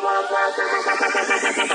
Cole, how's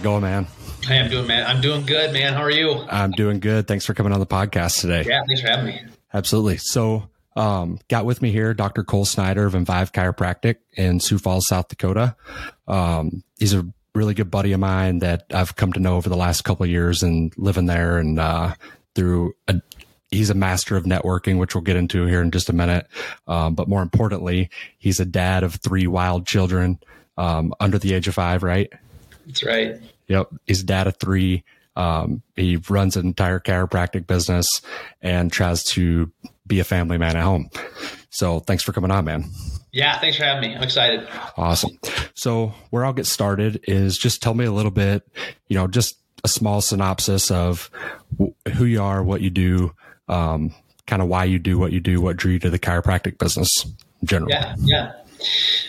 it going, man? Hey, I'm doing, man. I'm doing good, man. How are you? I'm doing good. Thanks for coming on the podcast today. Yeah, thanks for having me. Absolutely. So, um, got with me here Dr. Cole Snyder of Envive Chiropractic in Sioux Falls, South Dakota. Um, he's a really good buddy of mine that I've come to know over the last couple of years and living there and uh, through a he's a master of networking, which we'll get into here in just a minute. Um, but more importantly, he's a dad of three wild children um, under the age of five, right? That's right. Yep. He's of three. Um, he runs an entire chiropractic business and tries to be a family man at home. So thanks for coming on, man. Yeah, thanks for having me. I'm excited. Awesome. So where I'll get started is just tell me a little bit, you know, just a small synopsis of who you are, what you do, um, kind of why you do what you do, what drew you to the chiropractic business in general. Yeah, yeah.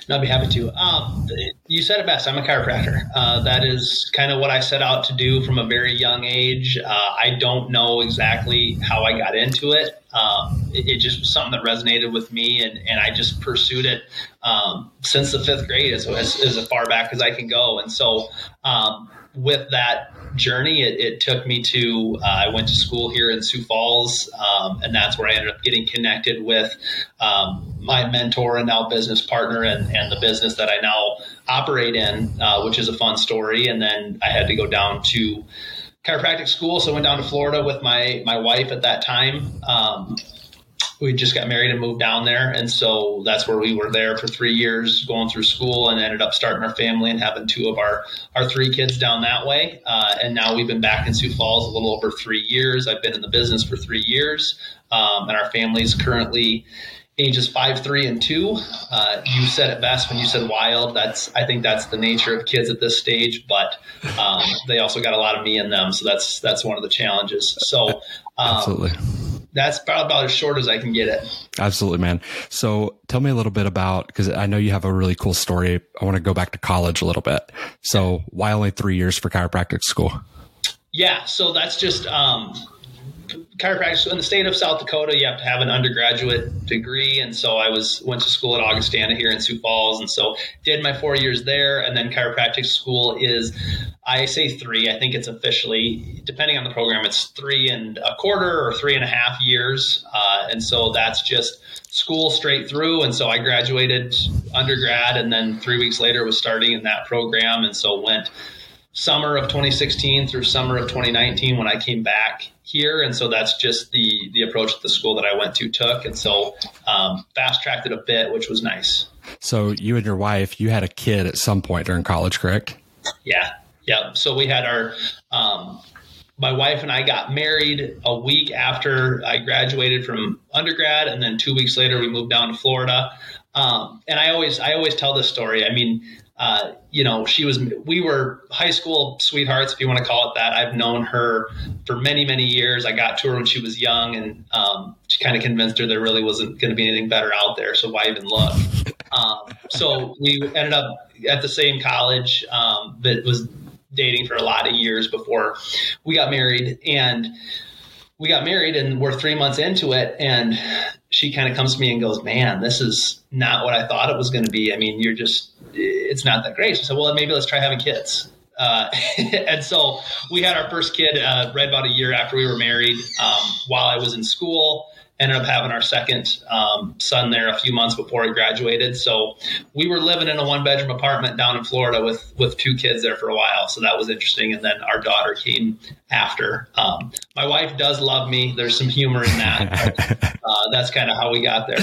I'd be happy to. Um, you said it best. I'm a chiropractor. Uh, that is kind of what I set out to do from a very young age. Uh, I don't know exactly how I got into it. Um, it, it, just was something that resonated with me, and, and I just pursued it um, since the fifth grade, as, as, as, far back as I can go. And so, um, with that journey, it, it took me to, uh, I went to school here in Sioux Falls, um, and that's where I ended up getting connected with um, my mentor and now business partner and, and the business that I now operate in, uh, which is a fun story. And then I had to go down to chiropractic school. So I went down to Florida with my, my wife at that time. Um, we just got married and moved down there. And so that's where we were there for three years, going through school and ended up starting our family and having two of our, our three kids down that way. Uh, and now we've been back in Sioux Falls a little over three years. I've been in the business for three years. Um, and our family's currently ages five, three, and two. Uh, you said it best when you said wild. That's I think that's the nature of kids at this stage, but um, they also got a lot of me in them, so that's that's one of the challenges. So um, absolutely that's about, about as short as I can get it. Absolutely, man. So tell me a little bit about, because I know you have a really cool story. I want to go back to college a little bit. So why only three years for chiropractic school? Yeah. So that's just, um, chiropractic in the state of South Dakota, you have to have an undergraduate degree, and so I was went to school at Augustana here in Sioux Falls, and so did my four years there, and then chiropractic school is I say three. I think it's officially, depending on the program, it's three and a quarter or three and a half years. Uh, and so that's just school straight through. And so I graduated undergrad, and then three weeks later was starting in that program. And so went summer of 2016 through summer of 2019 when I came back here. And so that's just the the approach that the school that I went to took. And so um, fast tracked it a bit, which was nice. So you and your wife, you had a kid at some point during college, correct? Yeah, yeah. So we had our, um, my wife and I got married a week after I graduated from undergrad, and then two weeks later we moved down to Florida. Um, and I always, I always tell this story. I mean, uh, you know, she was, we were high school sweethearts, if you want to call it that. I've known her for many, many years. I got to her when she was young, and um, she kind of convinced her there really wasn't going to be anything better out there. So why even look? Um, so we ended up at the same college um, that was dating for a lot of years before we got married. And we got married and we're three months into it. And she kind of comes to me and goes, Man, this is not what I thought it was going to be. I mean, you're just, it's not that great. So said, Well, maybe let's try having kids. Uh, and so we had our first kid uh, right about a year after we were married um, while I was in school ended up having our second um, son there a few months before he graduated. So we were living in a one bedroom apartment down in Florida with with two kids there for a while. So that was interesting. And then our daughter came after. Um, my wife does love me. There's some humor in that. But, uh, that's kind of how we got there.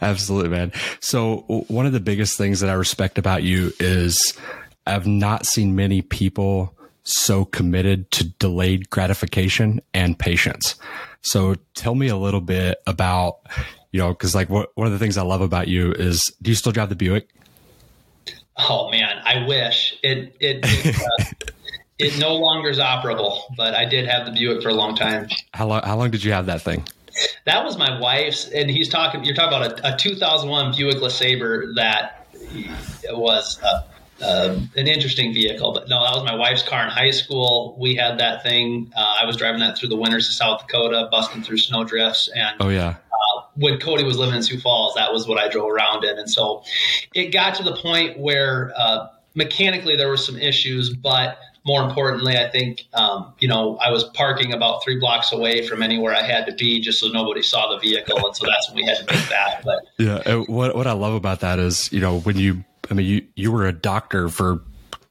Absolutely, man. So one of the biggest things that I respect about you is I've not seen many people so committed to delayed gratification and patience. So tell me a little bit about, you know, cause like what, one of the things I love about you is do you still drive the Buick? Oh man, I wish it, it, it, uh, it no longer is operable, but I did have the Buick for a long time. How long, how long did you have that thing? That was my wife's, and he's talking. You're talking about a, a 2001 Buick LeSabre that was a, uh, an interesting vehicle. But no, that was my wife's car in high school. We had that thing. Uh, I was driving that through the winters of South Dakota, busting through snow drifts. And oh yeah, uh, when Cody was living in Sioux Falls, that was what I drove around in. And so it got to the point where uh, mechanically there were some issues, but more importantly, I think um, you know I was parking about three blocks away from anywhere I had to be, just so nobody saw the vehicle, and so that's when we had to make that. But yeah, what what I love about that is you know when you I mean you you were a doctor for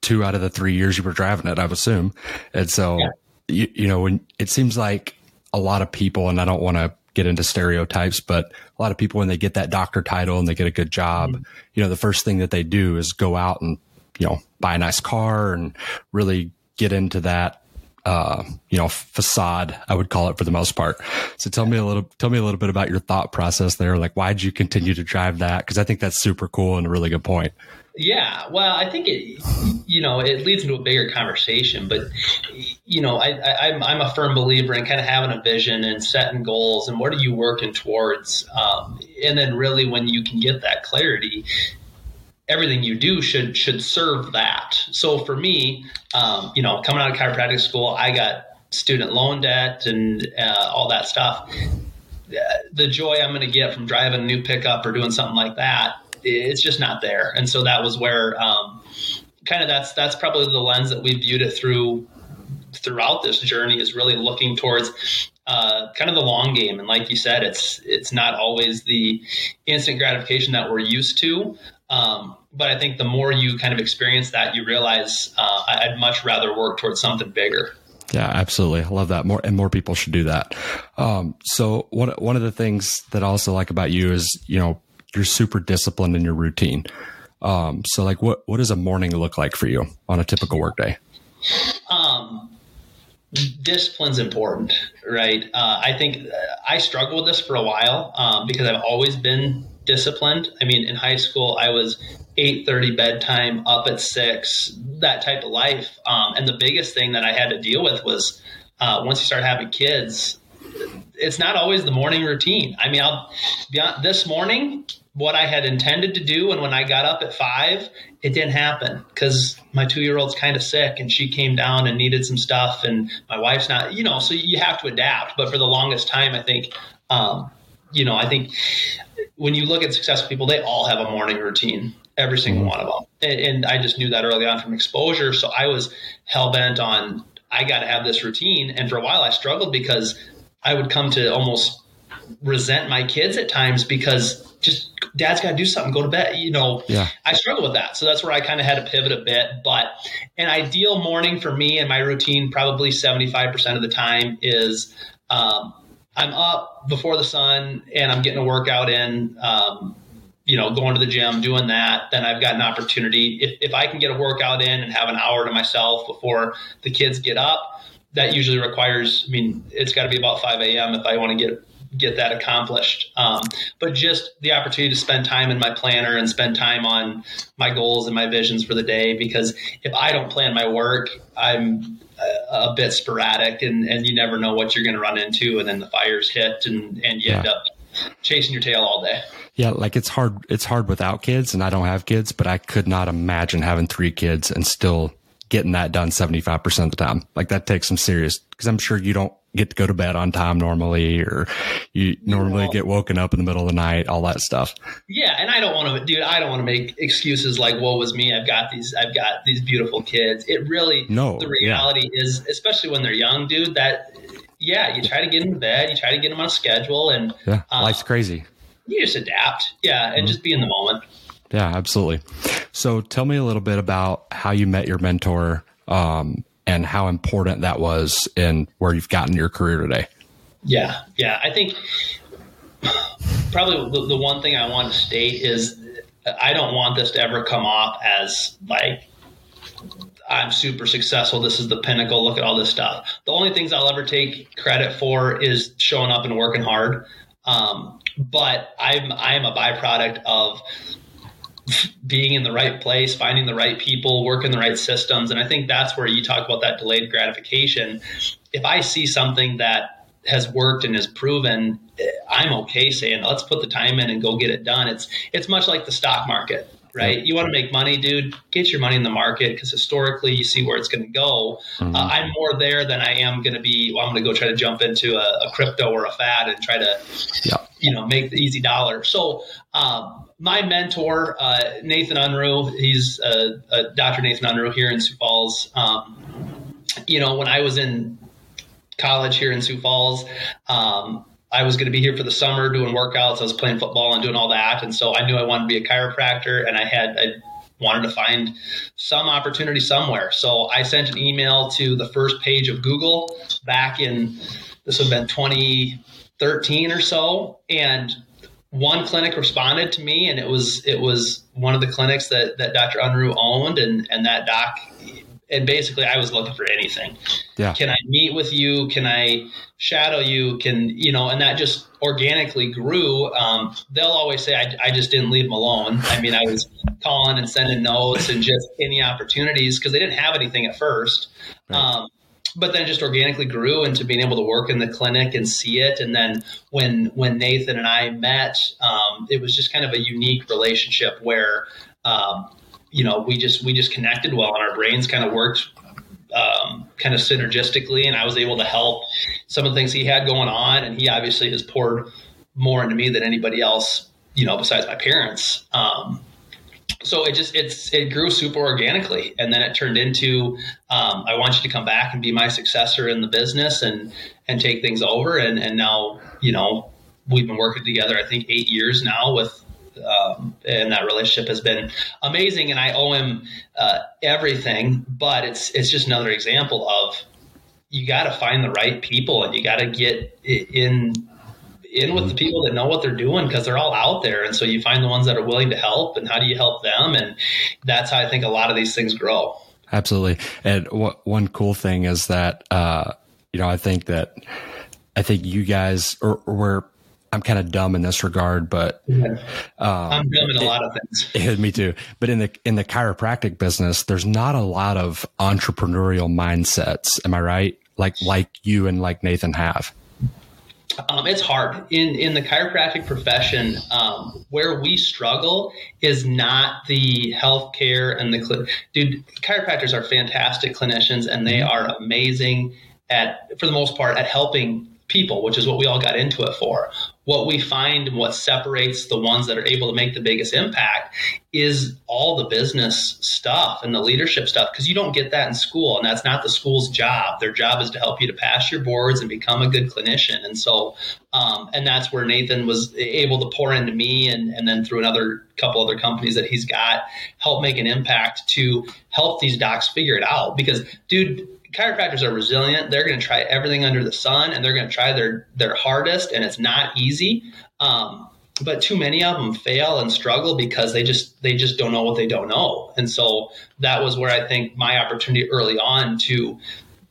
two out of the three years you were driving it, I would assume, and so yeah. you you know when it seems like a lot of people, and I don't want to get into stereotypes, but a lot of people when they get that doctor title and they get a good job, mm-hmm. you know, the first thing that they do is go out and you know, buy a nice car and really get into that uh, you know, facade, I would call it for the most part. So tell me a little, tell me a little bit about your thought process there. Like, why did you continue to drive that? Cause I think that's super cool and a really good point. Yeah. Well, I think it, you know, it leads into a bigger conversation, but you know, I, I am I'm, I'm a firm believer in kind of having a vision and setting goals and what are you working towards? Um, and then really when you can get that clarity, everything you do should should serve that. So for me, um, you know, coming out of chiropractic school, I got student loan debt and uh, all that stuff. The joy I'm going to get from driving a new pickup or doing something like that, it's just not there. And so that was where, um, kind of that's that's probably the lens that we viewed it through throughout this journey is really looking towards uh, kind of the long game. And like you said, it's it's not always the instant gratification that we're used to. Um, but I think the more you kind of experience that, you realize uh, I'd much rather work towards something bigger. Yeah, absolutely. I love that. More and more people should do that. Um, so one one of the things that I also like about you is you know you're super disciplined in your routine. Um, so like what what does a morning look like for you on a typical workday? Um, discipline's important, right? Uh, I think uh, I struggled with this for a while um, because I've always been disciplined. I mean, in high school, I was 8.30 bedtime, up at 6, that type of life. Um, and the biggest thing that I had to deal with was uh, once you start having kids, it's not always the morning routine. I mean, I'll be honest, this morning, what I had intended to do, and when I got up at five, it didn't happen because my two year old's kind of sick and she came down and needed some stuff, and my wife's not, you know, so you have to adapt. But for the longest time, I think, um, you know, I think when you look at successful people, they all have a morning routine, every single mm-hmm. one of them. And, and, I just knew that early on from exposure. So I was hell bent on, I got to have this routine. And for a while, I struggled because I would come to almost resent my kids at times because just dad's got to do something, go to bed. You know, yeah. I struggle with that. So that's where I kind of had to pivot a bit. But an ideal morning for me and my routine, probably 75% of the time, is um, I'm up before the sun and I'm getting a workout in, um, you know, going to the gym, doing that, then I've got an opportunity. If, if I can get a workout in and have an hour to myself before the kids get up, that usually requires, I mean, it's got to be about 5 a.m. if I want to get get that accomplished. Um, but just the opportunity to spend time in my planner and spend time on my goals and my visions for the day. Because if I don't plan my work, I'm a, bit sporadic and, and you never know what you're going to run into. And then the fires hit and, and you yeah. end up chasing your tail all day. Yeah, like it's hard. It's hard without kids, and I don't have kids, but I could not imagine having three kids and still getting that done 75% of the time. Like that takes some serious, cause I'm sure you don't get to go to bed on time normally, or you normally get woken up in the middle of the night, all that stuff. Yeah. And I don't want to, dude, I don't want to make excuses like, woe was me. I've got these, I've got these beautiful kids. It really, no, the reality yeah. is, especially when they're young, dude, that, yeah, you try to get them to bed, you try to get them on a schedule and yeah, um, life's crazy. You just adapt. Yeah. And mm-hmm. just be in the moment. Yeah, absolutely. So tell me a little bit about how you met your mentor um, and how important that was in where you've gotten your career today. Yeah, yeah. I think probably the, the one thing I want to state is I don't want this to ever come off as like I'm super successful. This is the pinnacle. Look at all this stuff. The only things I'll ever take credit for is showing up and working hard. Um, but I'm I'm a byproduct of being in the right place, finding the right people, working the right systems, and I think that's where you talk about that delayed gratification. If I see something that has worked and is proven, I'm okay saying let's put the time in and go get it done. It's it's much like the stock market right? You want to make money, dude, get your money in the market because historically you see where it's going to go. Mm-hmm. Uh, I'm more there than I am going to be. Well, I'm going to go try to jump into a, a, crypto or a fad and try to, yeah. you know, make the easy dollar. So, um, my mentor, uh, Nathan Unruh, he's uh, Dr. Nathan Unruh here in Sioux Falls. Um, you know, when I was in college here in Sioux Falls, um, I was going to be here for the summer doing workouts. I was playing football and doing all that, and so I knew I wanted to be a chiropractor, and I had I wanted to find some opportunity somewhere. So I sent an email to the first page of Google back in this would have been 2013 or so, and one clinic responded to me, and it was it was one of the clinics that that Dr. Unruh owned, and and that doc and basically I was looking for anything. Yeah. Can I meet with you? Can I shadow you? Can you know? And that just organically grew. Um, they'll always say I, I just didn't leave them alone. I mean, I was calling and sending notes and just any opportunities because they didn't have anything at first. Right. Um, but then just organically grew into being able to work in the clinic and see it. And then when when Nathan and I met, um, it was just kind of a unique relationship where um, you know, we just we just connected well, and our brains kind of worked um, kind of synergistically, and I was able to help some of the things he had going on, and he obviously has poured more into me than anybody else, you know, besides my parents. Um, so it just it's it grew super organically, and then it turned into um, I want you to come back and be my successor in the business and and take things over, and and now you know we've been working together I think eight years now with um, and that relationship has been amazing. And I owe him uh, everything. But it's it's just another example of you got to find the right people and you got to get in in with the people that know what they're doing because they're all out there and so you find the ones that are willing to help and how do you help them and that's how i think a lot of these things grow absolutely and w- one cool thing is that uh, you know i think that i think you guys or, or where I'm kind of dumb in this regard, but um, I'm dumb in a it, lot of things. It, me too. But in the in the chiropractic business, there's not a lot of entrepreneurial mindsets. Am I right? Like like you and like Nathan have. Um, it's hard in in the chiropractic profession. Um, where we struggle is not the healthcare and the cl- dude. Chiropractors are fantastic clinicians, and they are amazing at, for the most part, at helping people, which is what we all got into it for what we find and what separates the ones that are able to make the biggest impact is all the business stuff and the leadership stuff because you don't get that in school and that's not the school's job. Their job is to help you to pass your boards and become a good clinician. And so um, and that's where nathan was able to pour into me and, and then through another couple other companies that he's got help make an impact to help these docs figure it out. Because dude chiropractors are resilient. They're going to try everything under the sun, and they're going to try their their hardest, and it's not easy. Um, but too many of them fail and struggle because they just they just don't know what they don't know. And so that was where I think my opportunity early on to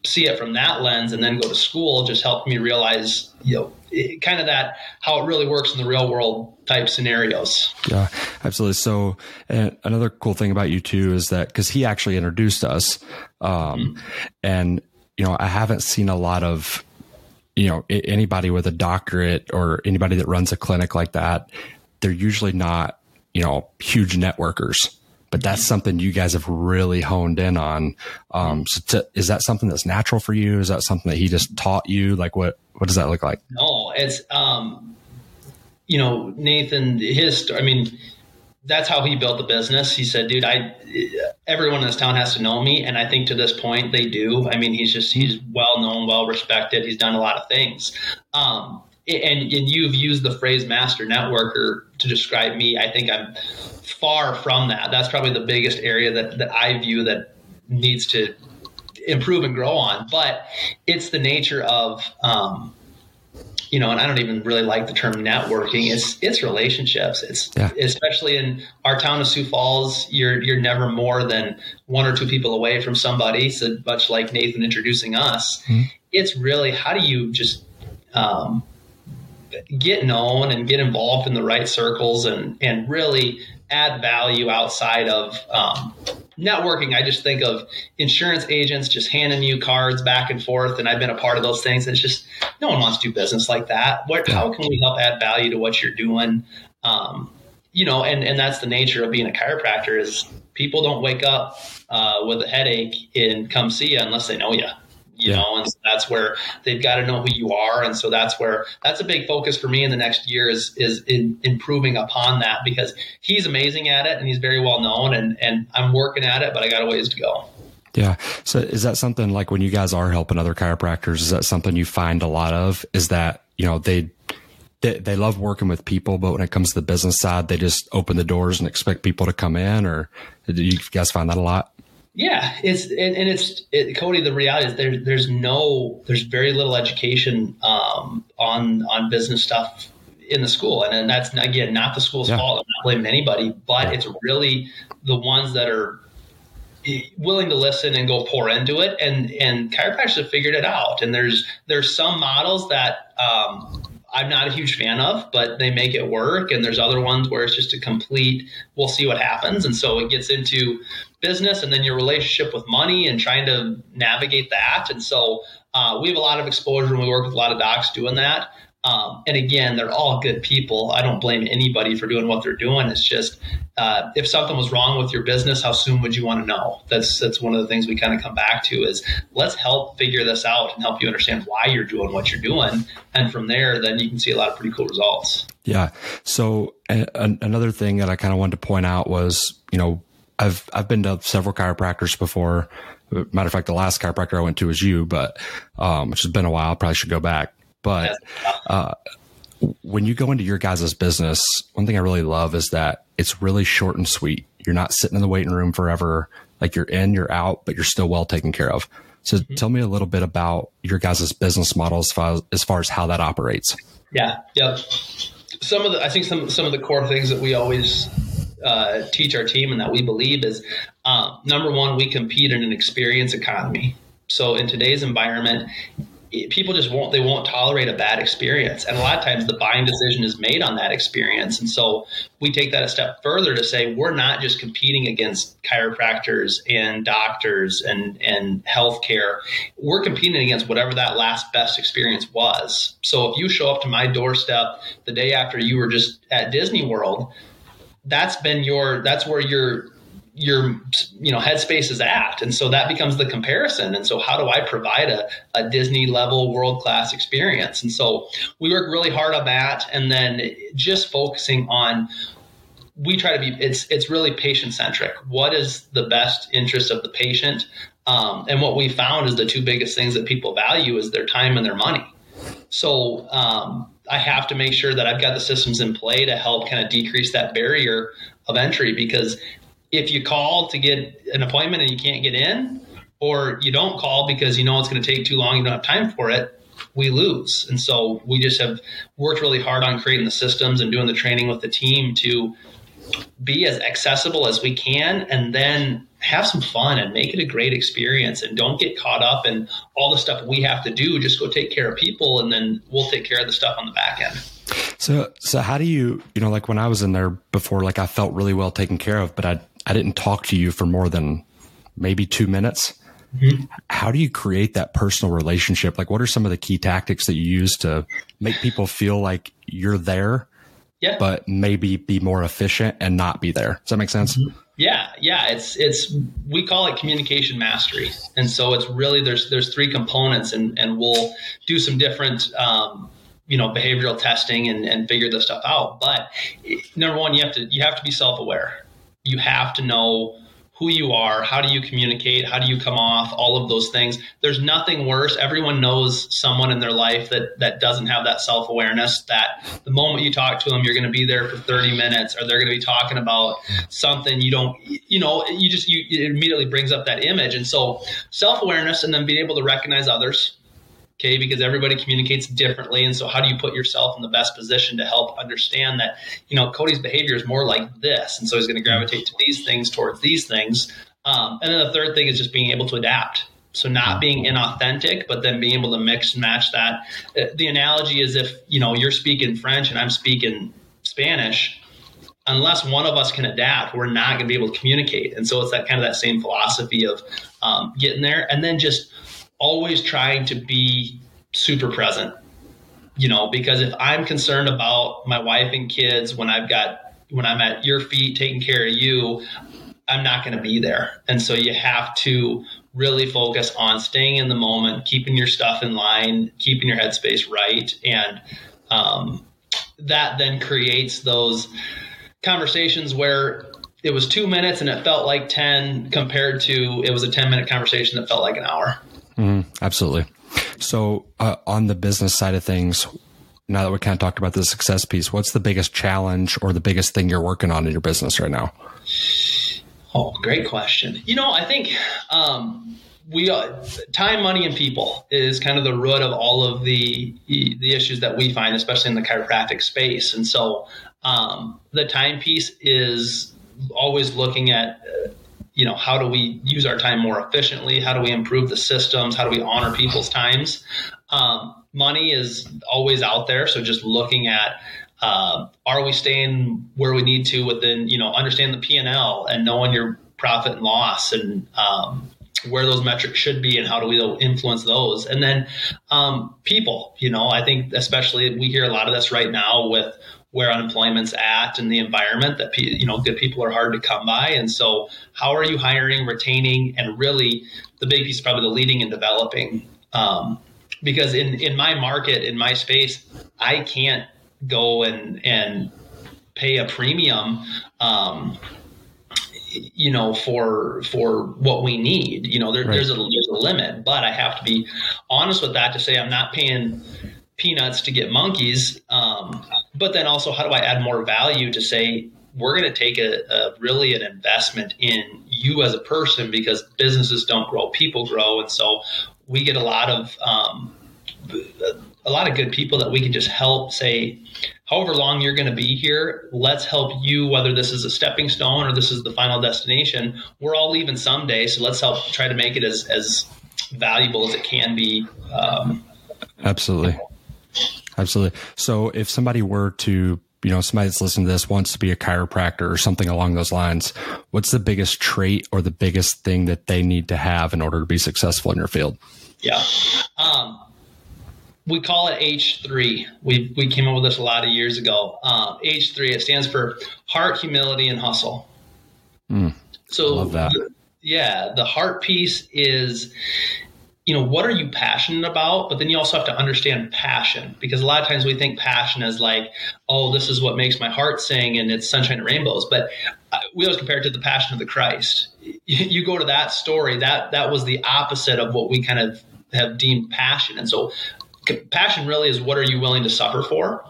see it from that lens and then go to school just helped me realize you know it, kind of that how it really works in the real world type scenarios. Yeah absolutely. So another cool thing about you too is that because he actually introduced us um, mm-hmm. and you know i haven't seen a lot of you know anybody with a doctorate or anybody that runs a clinic like that. They're usually not you know huge networkers but that's something you guys have really honed in on. Um, so to, is that something that's natural for you? Is that something that he just taught you? Like what, what does that look like? No, it's, um, you know, Nathan, his, I mean, that's how he built the business. He said, dude, I, everyone in this town has to know me. And I think to this point they do. I mean, he's just, he's well known, well respected. He's done a lot of things. Um, and, and you've used the phrase master networker to describe me. I think I'm far from that. That's probably the biggest area that, that I view that needs to improve and grow on. But it's the nature of um, you know, and I don't even really like the term networking. It's it's relationships. It's yeah. especially in our town of Sioux Falls. You're you're never more than one or two people away from somebody. So much like Nathan introducing us, mm-hmm. it's really how do you just um, get known and get involved in the right circles and and really add value outside of um, networking. I just think of insurance agents just handing you cards back and forth, and I've been a part of those things. It's just no one wants to do business like that. What? How can we help add value to what you're doing? Um, you know, and and that's the nature of being a chiropractor is people don't wake up uh, with a headache and come see you unless they know you you yeah. know and so that's where they've got to know who you are and so that's where that's a big focus for me in the next year is is in improving upon that because he's amazing at it and he's very well known and and i'm working at it but i got a ways to go yeah. So is that something like when you guys are helping other chiropractors, is that something you find a lot of? Is that, you know, they, they, they love working with people, but when it comes to the business side, they just open the doors and expect people to come in or do you guys find that a lot? Yeah, it's and, and it's it, Cody. The reality is there, there's no there's very little education um, on on business stuff in the school, and, and that's again not the school's yeah. fault. I'm not blaming anybody, but it's really the ones that are willing to listen and go pour into it, and and chiropractors have figured it out. And there's there's some models that um, I'm not a huge fan of, but they make it work. And there's other ones where it's just a complete, we'll see what happens. And so it gets into business and then your relationship with money and trying to navigate that. And so uh, we have a lot of exposure and we work with a lot of docs doing that. Um, and again, they're all good people. I don't blame anybody for doing what they're doing. It's just uh, if something was wrong with your business, how soon would you want to know? That's that's one of the things we kind of come back to is let's help figure this out and help you understand why you're doing what you're doing, and from there, then you can see a lot of pretty cool results. Yeah. So a- another thing that I kind of wanted to point out was, you know, I've I've been to several chiropractors before. Matter of fact, the last chiropractor I went to was you, but um, which has been a while. Probably should go back. But uh, when you go into your guys' business, one thing I really love is that it's really short and sweet. You're not sitting in the waiting room forever. Like you're in, you're out, but you're still well taken care of. So mm-hmm. tell me a little bit about your guys' business model as far as, as far as how that operates. Yeah. Yep. Some of the, I think some, some of the core things that we always uh, teach our team and that we believe is um, number one, we compete in an experience economy. So in today's environment, people just won't they won't tolerate a bad experience. And a lot of times the buying decision is made on that experience. And so we take that a step further to say we're not just competing against chiropractors and doctors and and healthcare. We're competing against whatever that last best experience was. So if you show up to my doorstep the day after you were just at Disney World that's been your that's where your your you know headspace is at and so that becomes the comparison. And so how do i provide a, a disney level world class experience? And so we work really hard on that. And then just focusing on we try to be it's it's really patient centric what is the best interest of the patient? Um, and what we found is the two biggest things that people value is their time and their money. So um, I have to make sure that I've got the systems in play to help kind of decrease that barrier of entry because if you call to get an appointment and you can't get in, or you don't call because you know it's going to take too long, you don't have time for it, we lose. And so we just have worked really hard on creating the systems and doing the training with the team to be as accessible as we can and then have some fun and make it a great experience and don't get caught up in all the stuff we have to do. Just go take care of people and then we'll take care of the stuff on the back end. So, so how do you, you know, like when I was in there before, like I felt really well taken care of, but I, I didn't talk to you for more than maybe two minutes. Mm-hmm. How do you create that personal relationship? Like, what are some of the key tactics that you use to make people feel like you're there, yeah. but maybe be more efficient and not be there? Does that make sense? Mm-hmm. Yeah, yeah. It's it's we call it communication mastery, and so it's really there's there's three components, and and we'll do some different um, you know behavioral testing and, and figure this stuff out. But number one, you have to you have to be self aware you have to know who you are, how do you communicate, how do you come off, all of those things. There's nothing worse. Everyone knows someone in their life that that doesn't have that self-awareness that the moment you talk to them you're going to be there for 30 minutes or they're going to be talking about something you don't you know, you just you it immediately brings up that image. And so self-awareness and then being able to recognize others okay? Because everybody communicates differently and so how do you put yourself in the best position to help understand that you know cody's behavior is more like this and so he's going to gravitate to these things towards these things. Um, and then the third thing is just being able to adapt. So not being inauthentic but then being able to mix and match that. Uh, the analogy is if you know you're speaking french and i'm speaking spanish unless one of us can adapt, we're not going to be able to communicate. And so it's that kind of that same philosophy of um, getting there. And then just always trying to be super present. You know, because if I'm concerned about my wife and kids when I've got when I'm at your feet taking care of you, I'm not going to be there. And so you have to really focus on staying in the moment, keeping your stuff in line, keeping your headspace right, and um, that then creates those conversations where it was two minutes and it felt like 10 compared to it was a 10 minute conversation that felt like an hour. Mm, absolutely. So, uh, on the business side of things, now that we kind of talked about the success piece, what's the biggest challenge or the biggest thing you're working on in your business right now? Oh, great question. You know, I think um, we uh, time, money, and people is kind of the root of all of the the issues that we find, especially in the chiropractic space. And so, um, the timepiece is always looking at, uh, you know, how do we use our time more efficiently? How do we improve the systems? How do we honor people's times? Um, money is always out there, so just looking at uh, are we staying where we need to within, you know, understand the P and L and knowing your profit and loss and um, where those metrics should be and how do we influence those and then um, people you know i think especially we hear a lot of this right now with where unemployment's at and the environment that you know good people are hard to come by. And so how are you hiring retaining and really the big piece is probably the leading and developing. Um, because in in my market in my space i can't go and and pay a premium um, you know for for what we need. You know there, right. there's a there's a limit but i have to be honest with that to say i'm not paying peanuts to get monkeys. Um, but then also, how do I add more value to say we're going to take a, a, really an investment in you as a person because businesses don't grow, people grow, and so we get a lot of um, a lot of good people that we can just help say however long you're going to be here let's help you whether this is a stepping stone or this is the final destination we're all leaving someday so let's help try to make it as as valuable as it can be um, absolutely Absolutely. So if somebody were to, you know, somebody that's listening to this wants to be a chiropractor or something along those lines, what's the biggest trait or the biggest thing that they need to have in order to be successful in your field? Yeah. Um, we call it H3. We, we came up with this a lot of years ago. Uh, H3, it stands for heart, humility, and hustle. Mm, so, yeah, the heart piece is you know what are you passionate about? But then you also have to understand passion because a lot of times we think passion is like oh this is what makes my heart sing and it's sunshine and rainbows. But uh, we always compare it to the passion of the christ. You go to that story that that was the opposite of what we kind of have deemed passion. And so passion really is what are you willing to suffer for?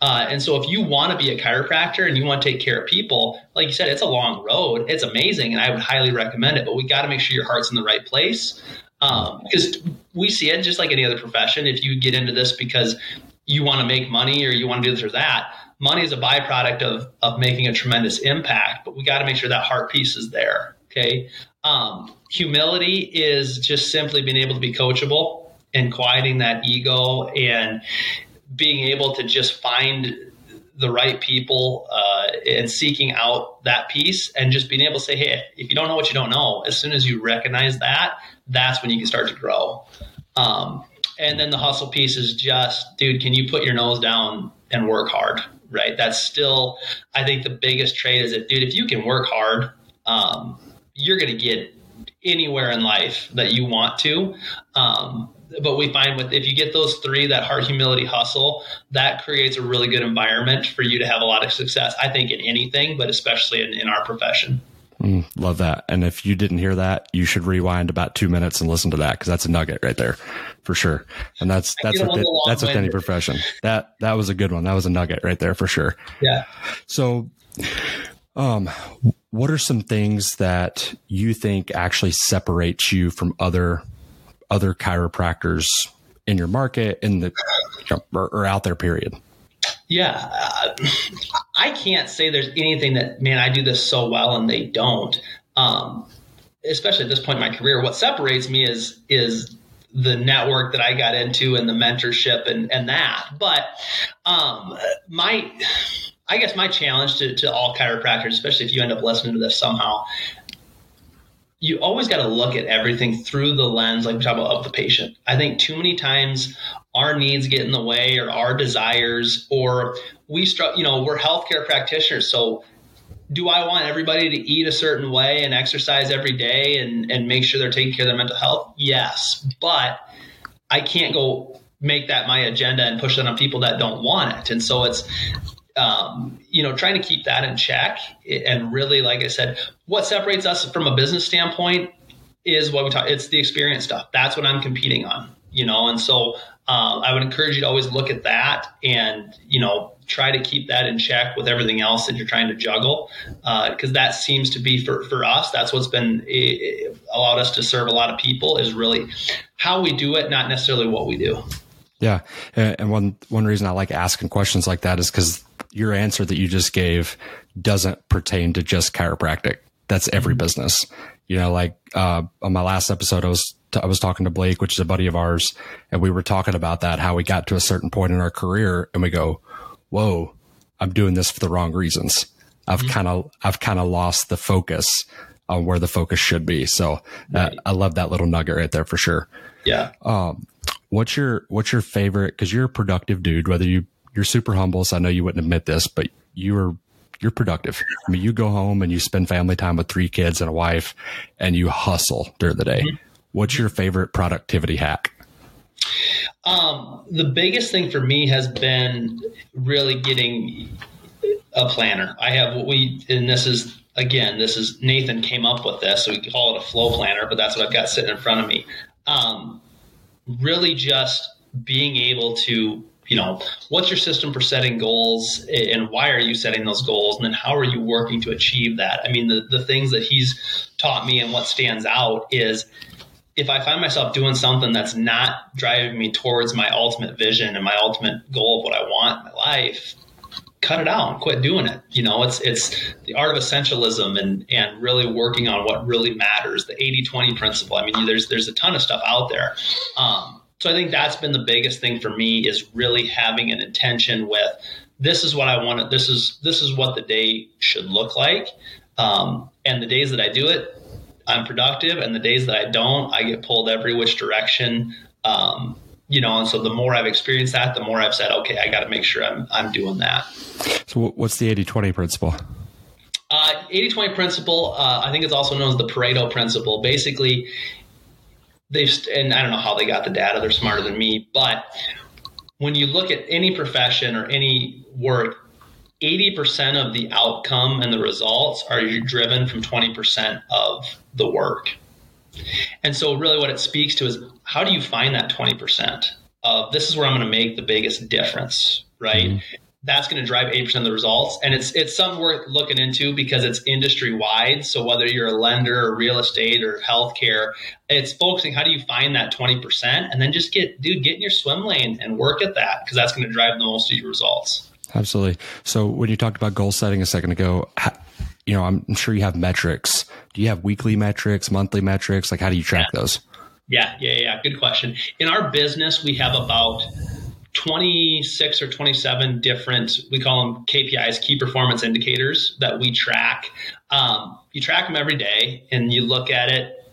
Uh, and so if you want to be a chiropractor and you want to take care of people, like you said, it's a long road. It's amazing and I would highly recommend it, but we got to make sure your heart's in the right place. Um, because we see it just like any other profession. If you get into this because you want to make money or you want to do this or that, money is a byproduct of of making a tremendous impact. But we got to make sure that heart piece is there. Okay. Um, humility is just simply being able to be coachable and quieting that ego and being able to just find the right people uh, and seeking out that piece and just being able to say, hey, if you don't know what you don't know, as soon as you recognize that, that's when you can start to grow. Um, and then the hustle piece is just, dude, can you put your nose down and work hard? Right. That's still, I think, the biggest trait is that, dude, if you can work hard, um, you're going to get anywhere in life that you want to. Um, but we find with if you get those three that heart humility hustle that creates a really good environment for you to have a lot of success i think in anything but especially in, in our profession mm, love that. And if you didn't hear that you should rewind about two minutes and listen to that because that's a nugget right there for sure. And that's that's what the, that's with any profession. That that was a good one. That was a nugget right there for sure. Yeah. So um what are some things that you think actually separates you from other other chiropractors in your market in the or, or out there period yeah uh, i can't say there's anything that man i do this so well and they don't um, especially at this point in my career what separates me is is the network that I got into and the mentorship and, and that. But um, my, I guess my challenge to, to all chiropractors, especially if you end up listening to this somehow, you always got to look at everything through the lens, like we talk about, of the patient. I think too many times our needs get in the way or our desires, or we, start, you know, we're healthcare practitioners. So do I want everybody to eat a certain way and exercise every day and, and make sure they're taking care of their mental health? Yes. But I can't go make that my agenda and push that on people that don't want it. And so it's, um, you know, trying to keep that in check and really, like I said, what separates us from a business standpoint is what we talk. It's the experience stuff. That's what I'm competing on, you know, and so um, I would encourage you to always look at that and, you know, try to keep that in check with everything else that you're trying to juggle. Because uh, that seems to be for, for us, that's what's been eh, eh, allowed us to serve a lot of people is really how we do it, not necessarily what we do. Yeah. And one, one reason I like asking questions like that is because your answer that you just gave doesn't pertain to just chiropractic. That's every mm-hmm. business. You know, like uh, on my last episode, I was t- I was talking to Blake, which is a buddy of ours, and we were talking about that how we got to a certain point in our career, and we go, "Whoa, I'm doing this for the wrong reasons. I've mm-hmm. kind of I've kind of lost the focus on where the focus should be." So uh, right. uh, I love that little nugget right there for sure. Yeah. Um, what's your what's your favorite? Because you're a productive dude. Whether you you're super humble, so I know you wouldn't admit this, but you are you're productive. I mean, you go home and you spend family time with three kids and a wife and you hustle during the day. Mm-hmm. What's your favorite productivity hack? Um, the biggest thing for me has been really getting a planner. I have what we, and this is, again, this is Nathan came up with this, so we call it a flow planner, but that's what I've got sitting in front of me. Um, really just being able to you know, what's your system for setting goals and why are you setting those goals? And then how are you working to achieve that? I mean, the, the things that he's taught me and what stands out is if I find myself doing something that's not driving me towards my ultimate vision and my ultimate goal of what I want in my life, cut it out and quit doing it. You know, it's it's the art of essentialism and and really working on what really matters, the 80-20 principle. I mean, there's there's a ton of stuff out there. Um, so I think that's been the biggest thing for me is really having an intention with this is what I want. This is this is what the day should look like. Um, and the days that I do it, I'm productive, and the days that I don't, I get pulled every which direction. Um, you know, and so the more I've experienced that, the more I've said, okay, I got to make sure I'm I'm doing that. So what's the 80-20 principle? Uh, 80-20 principle, uh, I think it's also known as the Pareto principle. Basically, they've and I don't know how they got the data. They're smarter than me, but when you look at any profession or any work, 80% of the outcome and the results are driven from 20% of the work. And so, really, what it speaks to is how do you find that 20% of this is where I'm going to make the biggest difference, right? Mm-hmm that's going to drive 8% of the results. And it's it's something worth looking into because it's industry wide. So whether you're a lender or real estate or healthcare, it's focusing how do you find that 20% and then just get dude, get in your swim lane and work at that because that's going to drive the most of your results. Absolutely. So when you talked about goal setting a second ago, you know, I'm sure you have metrics. Do you have weekly metrics, monthly metrics? Like how do you track yeah. those? Yeah, yeah, yeah. Good question. In our business, we have about 26 or 27 different, we call them KPIs, key performance indicators that we track. Um, you track them every day and you look at it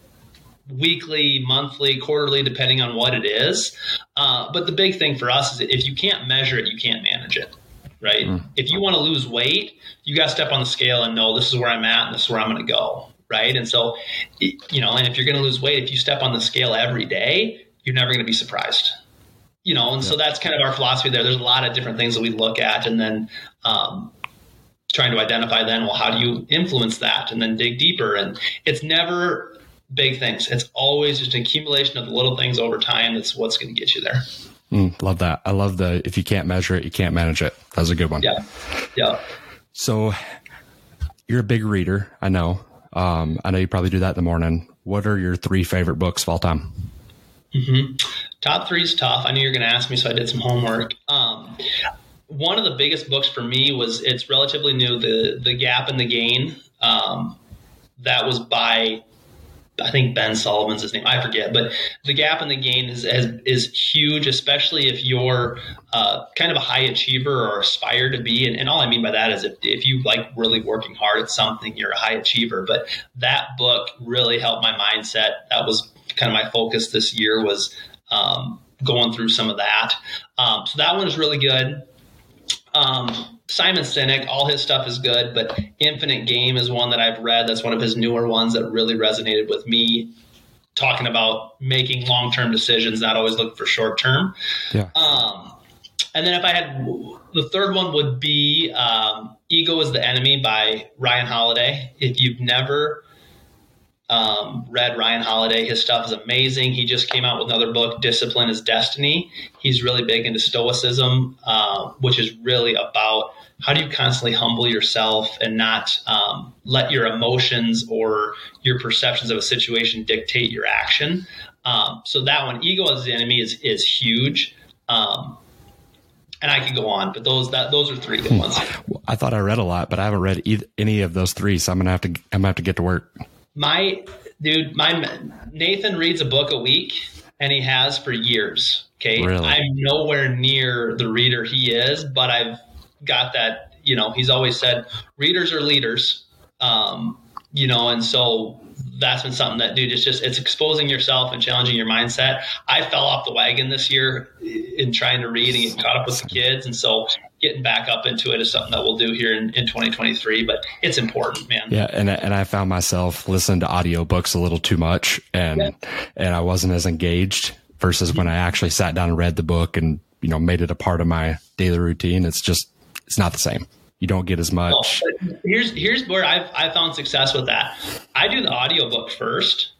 weekly, monthly, quarterly, depending on what it is. Uh, but the big thing for us is if you can't measure it, you can't manage it, right? Mm. If you want to lose weight, you got to step on the scale and know this is where I'm at and this is where I'm going to go, right? And so, you know, and if you're going to lose weight, if you step on the scale every day, you're never going to be surprised you know, and yeah. so that's kind of our philosophy there. There's a lot of different things that we look at, and then um, trying to identify then, well, how do you influence that, and then dig deeper. And it's never big things. It's always just an accumulation of the little things over time. That's what's going to get you there. Mm, love that. I love the if you can't measure it, you can't manage it. That's a good one. Yeah, yeah. So you're a big reader. I know. Um, I know you probably do that in the morning. What are your three favorite books of all time? Mm-hmm. top three is tough. I knew you were going to ask me, so I did some homework. Um, one of the biggest books for me was it's relatively new, the the Gap and the Gain. Um, that was by I think Ben Sullivan's his name. I forget, but the gap in the gain is is, is huge, especially if you're uh, kind of a high achiever or aspire to be. And, and, all I mean by that is if, if you like really working hard at something, you're a high achiever. But that book really helped my mindset. That was kind of my focus this year was um, going through some of that. Um, so that one is really good. Um, Simon Sinek, all his stuff is good, but Infinite Game is one that I've read. That's one of his newer ones that really resonated with me. Talking about making long term decisions, not always look for short term. Yeah. Um, and then if I had the third one would be um, Ego is the Enemy by Ryan Holiday. If you've never um, read Ryan Holiday. His stuff is amazing. He just came out with another book, Discipline is Destiny. He's really big into Stoicism, uh, which is really about how do you constantly humble yourself and not um, let your emotions or your perceptions of a situation dictate your action. Um, so that one, ego as the enemy, is is huge. Um, and I could go on, but those that those are three good ones. I thought I read a lot, but I haven't read either, any of those three, so I'm gonna have to I'm gonna have to get to work my dude, my Nathan reads a book a week, and he has for years. Okay, really? I'm nowhere near the reader he is, but I've got that. You know, he's always said readers are leaders. Um, you know, and so that's been something that, dude, it's just it's exposing yourself and challenging your mindset. I fell off the wagon this year in trying to read and get caught up with the kids, and so getting back up into it is something that we'll do here in, in 2023 but it's important man yeah and, and i found myself listening to audiobooks a little too much and yeah. and i wasn't as engaged versus when i actually sat down and read the book and you know made it a part of my daily routine it's just it's not the same you don't get as much here's here's where i've i found success with that i do the audiobook first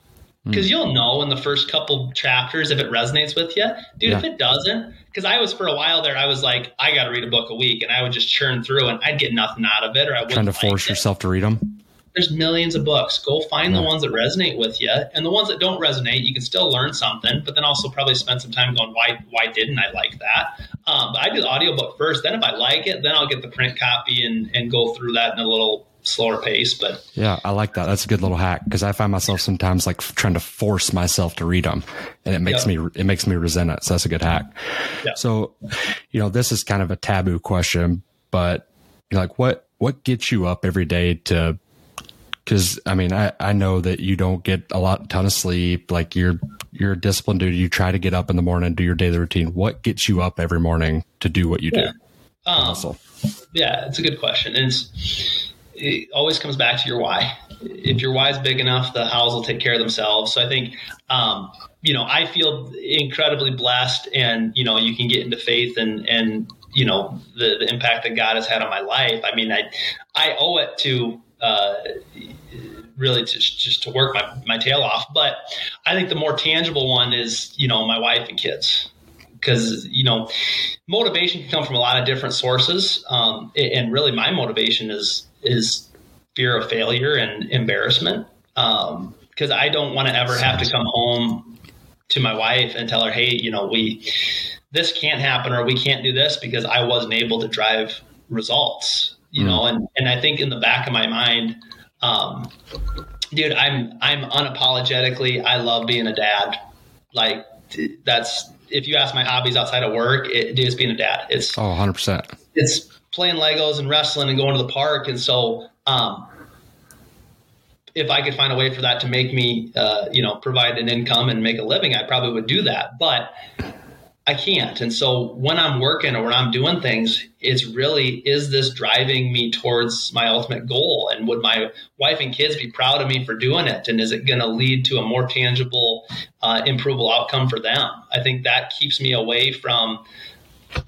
because mm. you'll know in the first couple chapters if it resonates with you dude yeah. if it doesn't because I was for a while there, I was like, I got to read a book a week, and I would just churn through, and I'd get nothing out of it, or I would trying to force yourself to read them. There's millions of books. Go find yeah. the ones that resonate with you, and the ones that don't resonate, you can still learn something, but then also probably spend some time going, why why didn't I like that? Um, but I do the audiobook first. Then if I like it, then I'll get the print copy and and go through that in a little slower pace. But yeah, I like that. That's a good little hack because I find myself sometimes like trying to force myself to read them, and it makes me it makes me resent it. So that's a good hack. So, you know, this is kind of a taboo question, but you're like, what what gets you up every day to? Because I mean, I I know that you don't get a lot ton of sleep. Like you're you're a disciplined dude. You try to get up in the morning, do your daily routine. What gets you up every morning to do what you yeah. do? Um, yeah, it's a good question. And it's it always comes back to your why. If your why is big enough, the hows will take care of themselves. So I think, um, you know, I feel incredibly blessed, and you know, you can get into faith and and you know the, the impact that God has had on my life. I mean, I I owe it to. Uh, really just just to work my, my tail off but i think the more tangible one is you know my wife and kids because you know motivation can come from a lot of different sources um, and really my motivation is is fear of failure and embarrassment. Because um, I don't want to ever have to come home to my wife and tell her, hey, you know, we this can't happen or we can't do this because I wasn't able to drive results. You mm. know, and and I think in the back of my mind, um, dude, I'm I'm unapologetically I love being a dad. Like that's if you ask my hobbies outside of work, it is being a dad. It's oh, 100 percent. It's playing Legos and wrestling and going to the park. And so, um, if I could find a way for that to make me, uh, you know, provide an income and make a living, I probably would do that. But I can't. And so when I'm working or when I'm doing things, it's really, is this driving me towards my ultimate goal? And would my wife and kids be proud of me for doing it? And is it going to lead to a more tangible, uh, improvable outcome for them? I think that keeps me away from,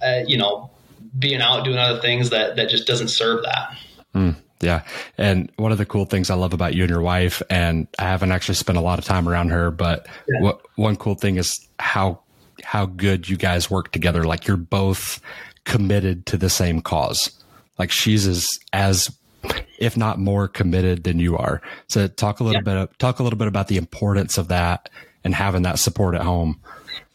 uh, you know, being out doing other things that that just doesn't serve that. Mm, yeah. And one of the cool things I love about you and your wife, and I haven't actually spent a lot of time around her, but yeah. what one cool thing is how how good you guys work together. Like you're both committed to the same cause. Like she's as as if not more committed than you are. So talk a little yeah. bit talk a little bit about the importance of that and having that support at home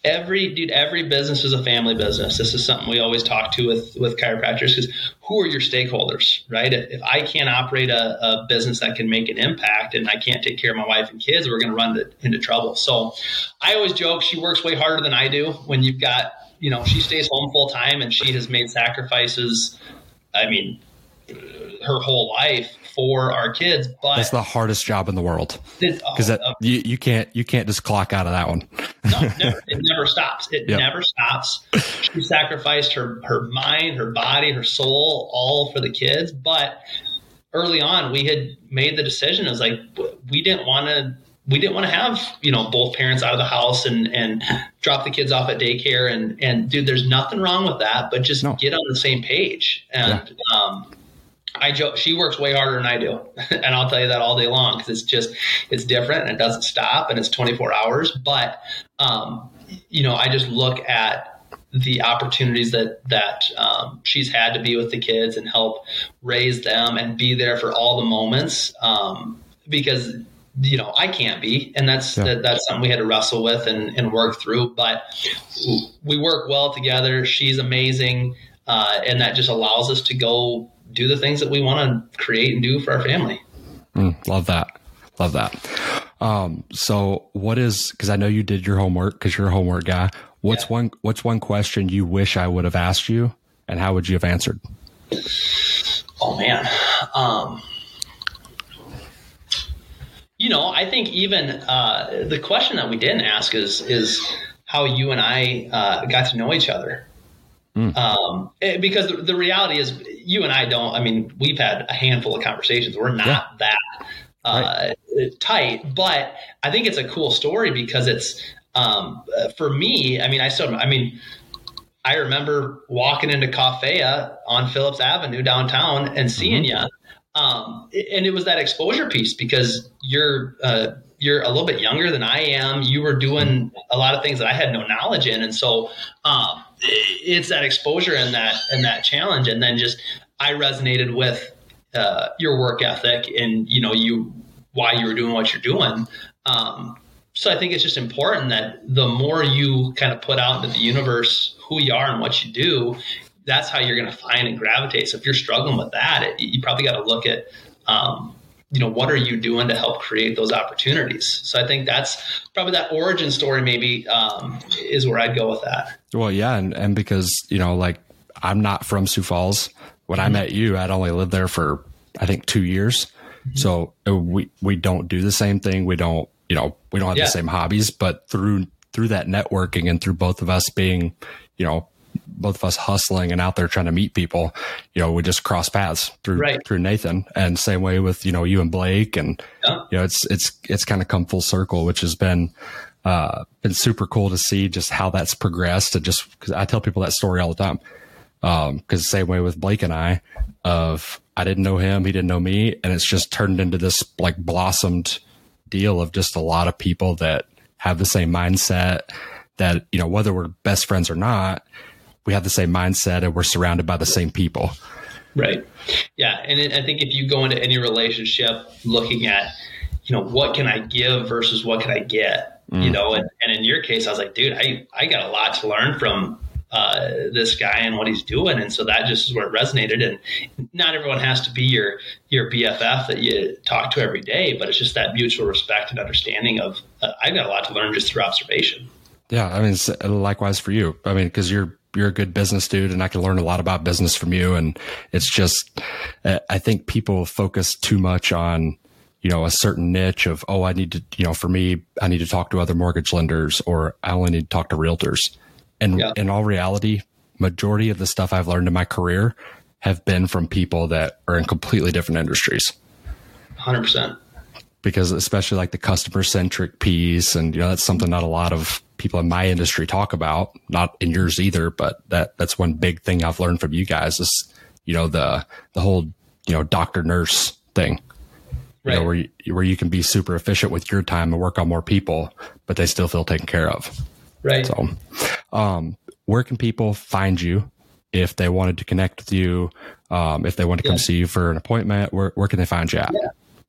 every dude every business is a family business. This is something we always talk to with with chiropractors because who are your stakeholders right? If, i can't operate a, a, business that can make an impact and i can't take care of my wife and kids we're going to run into trouble. So i always joke she works way harder than i do when you've got you know she stays home full time and she has made sacrifices i mean her whole life for our kids. But that's the hardest job in the world because oh, you, you can't you can't just clock out of that one. no, never, it never stops. It yep. never stops. She sacrificed her her mind, her body, her soul, all for the kids. But early on, we had made the decision. It was like we didn't want to we didn't want to have you know both parents out of the house and and drop the kids off at daycare and and dude there's nothing wrong with that but just no. get on the same page and yeah. um I joke, she works way harder than I do. and I'll tell you that all day long because it's just, it's different and it doesn't stop and it's 24 hours. But, um, you know, I just look at the opportunities that, that, um, she's had to be with the kids and help raise them and be there for all the moments. Um, because, you know, I can't be, and that's, yeah. that, that's something we had to wrestle with and, and work through, but we work well together. She's amazing. Uh, and that just allows us to go do the things that we want to create and do for our family. Mm, love that. Love that. Um, so what is, cause I know you did your homework cause you're a homework guy. What's yeah. one, what's one question you wish I would have asked you and how would you have answered? Oh man. Um, you know, I think even, uh, the question that we didn't ask is, is how you and I, uh, got to know each other. Mm. Um, eh, because the, the, reality is, you and I don't. I mean, we've had a handful of conversations. We're not yeah. that uh, right. tight, but I think it's a cool story because it's um, for me. I mean, I still. I mean, I remember walking into Coffea on Phillips Avenue downtown and seeing mm-hmm. you. Um, and it was that exposure piece because you're uh, you're a little bit younger than I am. You were doing a lot of things that I had no knowledge in, and so um, it's that exposure and that and that challenge. And then just i resonated with uh, your work ethic and you know you why you were doing what you're doing. Um, so i think it's just important that the more you kind of put out into the universe who you are and what you do that's how you're going to find and gravitate. So if you're struggling with that it, you probably got to look at um, you know what are you doing to help create those opportunities so i think that's probably that origin story maybe um, is where i'd go with that well yeah and, and because you know like i'm not from sioux falls when mm-hmm. i met you i'd only lived there for i think two years mm-hmm. so uh, we we don't do the same thing we don't you know we don't have yeah. the same hobbies but through through that networking and through both of us being you know both of us hustling and out there trying to meet people, you know, we just cross paths through right. through Nathan, and same way with you know you and Blake, and yeah. you know it's it's it's kind of come full circle, which has been uh, been super cool to see just how that's progressed, and just because I tell people that story all the time, because um, same way with Blake and I, of I didn't know him, he didn't know me, and it's just turned into this like blossomed deal of just a lot of people that have the same mindset that you know whether we're best friends or not we have the same mindset and we're surrounded by the same people. Right. Yeah. And I think if you go into any relationship looking at, you know, what can I give versus what can I get, mm. you know, and, and in your case, I was like, dude, I, I got a lot to learn from uh, this guy and what he's doing. And so that just is where it resonated. And not everyone has to be your, your BFF that you talk to every day, but it's just that mutual respect and understanding of, uh, I've got a lot to learn just through observation. Yeah. I mean, likewise for you. I mean, cause you're, you're a good business dude and I can learn a lot about business from you. And it's just, uh, I think people focus too much on, you know, a certain niche of, oh, I need to, you know, for me, I need to talk to other mortgage lenders or I only need to talk to realtors. And yeah. in all reality, majority of the stuff I've learned in my career have been from people that are in completely different industries. 100%. Because especially like the customer centric piece, and you know, that's something not a lot of people in my industry talk about, not in yours either, but that that's one big thing I've learned from you guys is, you know, the the whole, you know, doctor nurse thing. Right. You know, where you, where you can be super efficient with your time and work on more people, but they still feel taken care of. Right. So, um, where can people find you if they wanted to connect with you? Um, if they want to come yeah. see you for an appointment, where, where can they find you at? Yeah.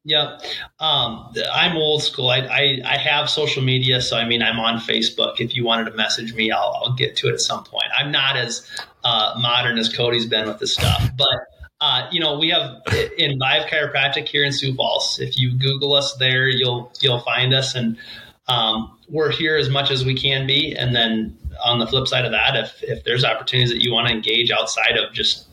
Yep. Um, I'm old school. I, I, I, have social media. So, I mean, I'm on Facebook. If you wanted to message me, I'll, I'll get to it at some point. I'm not as uh, modern as Cody's been with this stuff, but uh, you know, we have in Vive Chiropractic here in Sioux Falls. If you Google us there, you'll you'll find us, and um, we're here as much as we can be. And then on the flip side of that, if if there's opportunities that you want to engage outside of just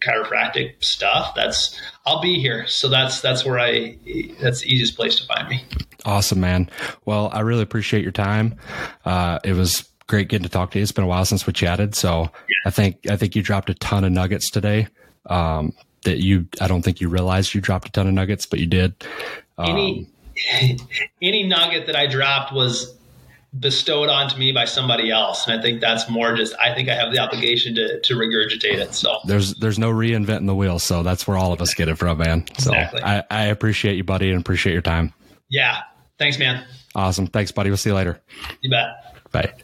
chiropractic stuff, that's I'll be here. So that's that's where I that's the easiest place to find me. Awesome, man. Well, I really appreciate your time. Uh, it was great getting to talk to you. It's been a while since we chatted, so yeah. I think I think you dropped a ton of nuggets today. Um, that you I don't think you realized you dropped a ton of nuggets, but you did. Um, any any nugget that I dropped was bestowed onto me by somebody else. And i think that's more just i think i have the obligation to, to regurgitate it. So there's there's no reinventing the wheel. So that's where all of us get it from man. So exactly. I, I appreciate you buddy and appreciate your time. Yeah. Thanks man. Awesome. Thanks buddy. We'll see you later. You bet. Bye